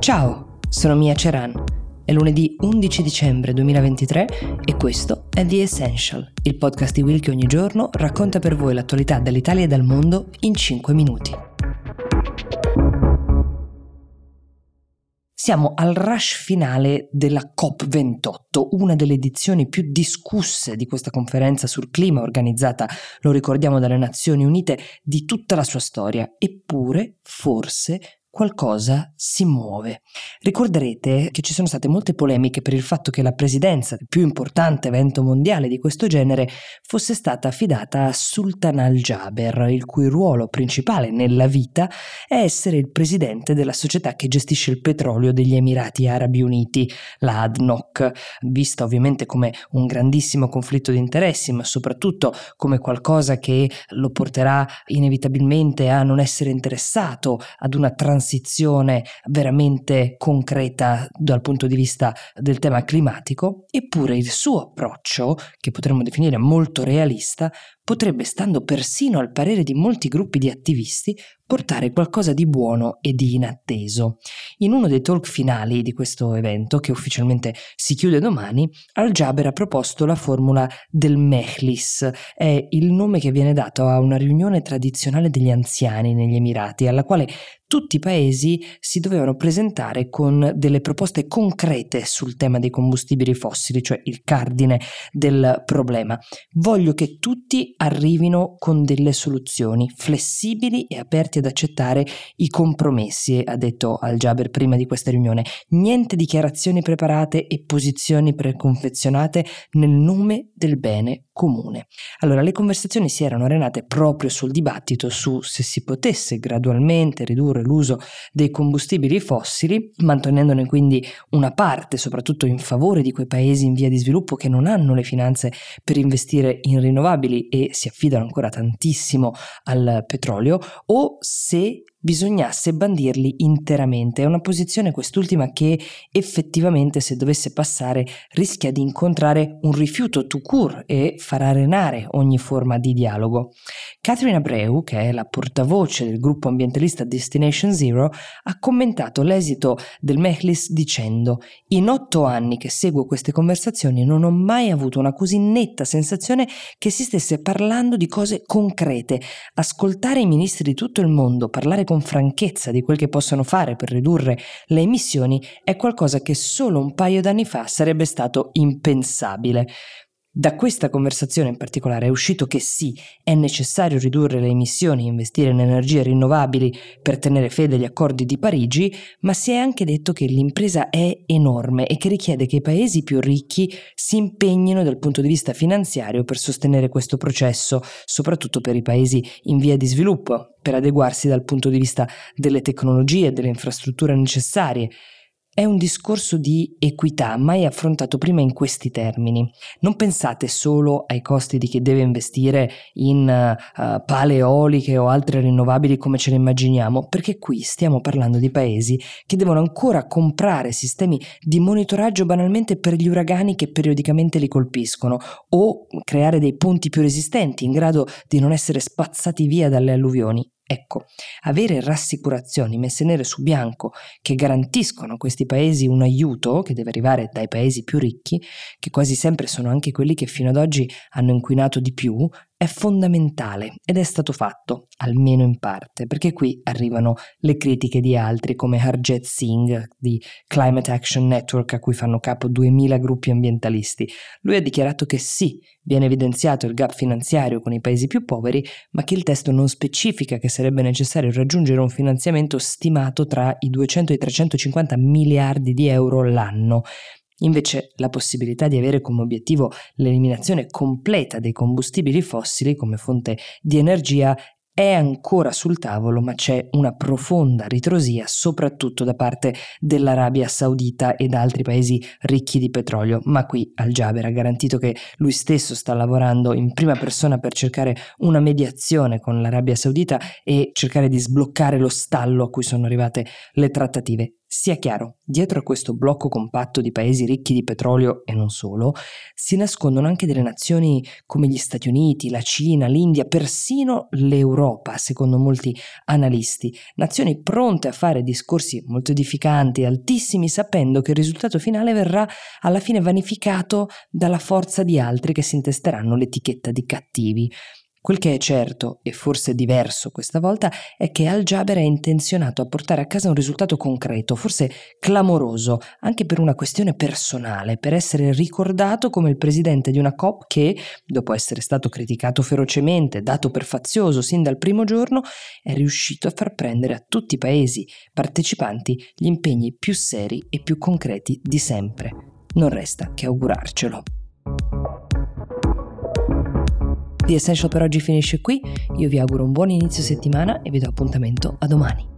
Ciao, sono Mia Ceran. È lunedì 11 dicembre 2023 e questo è The Essential, il podcast di Will che ogni giorno racconta per voi l'attualità dall'Italia e dal mondo in 5 minuti. Siamo al rush finale della COP28, una delle edizioni più discusse di questa conferenza sul clima organizzata, lo ricordiamo, dalle Nazioni Unite di tutta la sua storia. Eppure, forse, qualcosa si muove. Ricorderete che ci sono state molte polemiche per il fatto che la presidenza del più importante evento mondiale di questo genere fosse stata affidata a Sultan al-Jaber, il cui ruolo principale nella vita è essere il presidente della società che gestisce il petrolio degli Emirati Arabi Uniti, la ADNOC, vista ovviamente come un grandissimo conflitto di interessi, ma soprattutto come qualcosa che lo porterà inevitabilmente a non essere interessato ad una transizione transizione veramente concreta dal punto di vista del tema climatico, eppure il suo approccio, che potremmo definire molto realista, potrebbe, stando persino al parere di molti gruppi di attivisti, portare qualcosa di buono e di inatteso. In uno dei talk finali di questo evento, che ufficialmente si chiude domani, Al-Jaber ha proposto la formula del Mehlis, è il nome che viene dato a una riunione tradizionale degli anziani negli Emirati, alla quale tutti i paesi si dovevano presentare con delle proposte concrete sul tema dei combustibili fossili, cioè il cardine del problema. Voglio che tutti arrivino con delle soluzioni flessibili e aperti ad accettare i compromessi, ha detto Al-Jaber prima di questa riunione. Niente dichiarazioni preparate e posizioni preconfezionate nel nome del bene comune. Allora, le conversazioni si erano arenate proprio sul dibattito su se si potesse gradualmente ridurre l'uso dei combustibili fossili, mantenendone quindi una parte, soprattutto in favore di quei paesi in via di sviluppo che non hanno le finanze per investire in rinnovabili e si affidano ancora tantissimo al petrolio, o se bisognasse bandirli interamente. È una posizione quest'ultima che effettivamente se dovesse passare rischia di incontrare un rifiuto tout court e far arenare ogni forma di dialogo. Catherine Abreu, che è la portavoce del gruppo ambientalista Destination Zero, ha commentato l'esito del Mehlis dicendo in otto anni che seguo queste conversazioni non ho mai avuto una così netta sensazione che si stesse parlando di cose concrete. Ascoltare i ministri di tutto il mondo parlare con franchezza di quel che possono fare per ridurre le emissioni è qualcosa che solo un paio d'anni fa sarebbe stato impensabile. Da questa conversazione in particolare è uscito che sì, è necessario ridurre le emissioni e investire in energie rinnovabili per tenere fede agli accordi di Parigi, ma si è anche detto che l'impresa è enorme e che richiede che i paesi più ricchi si impegnino dal punto di vista finanziario per sostenere questo processo, soprattutto per i paesi in via di sviluppo, per adeguarsi dal punto di vista delle tecnologie e delle infrastrutture necessarie è un discorso di equità mai affrontato prima in questi termini. Non pensate solo ai costi di chi deve investire in uh, pale eoliche o altre rinnovabili come ce le immaginiamo, perché qui stiamo parlando di paesi che devono ancora comprare sistemi di monitoraggio banalmente per gli uragani che periodicamente li colpiscono o creare dei ponti più resistenti in grado di non essere spazzati via dalle alluvioni. Ecco, avere rassicurazioni messe nere su bianco che garantiscono a questi paesi un aiuto che deve arrivare dai paesi più ricchi, che quasi sempre sono anche quelli che fino ad oggi hanno inquinato di più, è fondamentale ed è stato fatto, almeno in parte, perché qui arrivano le critiche di altri come Harjet Singh di Climate Action Network a cui fanno capo 2000 gruppi ambientalisti. Lui ha dichiarato che sì, viene evidenziato il gap finanziario con i paesi più poveri, ma che il testo non specifica che sarebbe necessario raggiungere un finanziamento stimato tra i 200 e i 350 miliardi di euro l'anno. Invece la possibilità di avere come obiettivo l'eliminazione completa dei combustibili fossili come fonte di energia è ancora sul tavolo, ma c'è una profonda ritrosia, soprattutto da parte dell'Arabia Saudita e da altri paesi ricchi di petrolio. Ma qui Al-Jaber ha garantito che lui stesso sta lavorando in prima persona per cercare una mediazione con l'Arabia Saudita e cercare di sbloccare lo stallo a cui sono arrivate le trattative. Sia chiaro, dietro a questo blocco compatto di paesi ricchi di petrolio e non solo, si nascondono anche delle nazioni come gli Stati Uniti, la Cina, l'India, persino l'Europa, secondo molti analisti, nazioni pronte a fare discorsi molto edificanti, altissimi, sapendo che il risultato finale verrà alla fine vanificato dalla forza di altri che si intesteranno l'etichetta di cattivi. Quel che è certo, e forse diverso questa volta, è che Al-Jaber è intenzionato a portare a casa un risultato concreto, forse clamoroso, anche per una questione personale, per essere ricordato come il presidente di una COP che, dopo essere stato criticato ferocemente, dato per fazioso sin dal primo giorno, è riuscito a far prendere a tutti i paesi partecipanti gli impegni più seri e più concreti di sempre. Non resta che augurarcelo. The Essential per oggi finisce qui, io vi auguro un buon inizio settimana e vi do appuntamento a domani.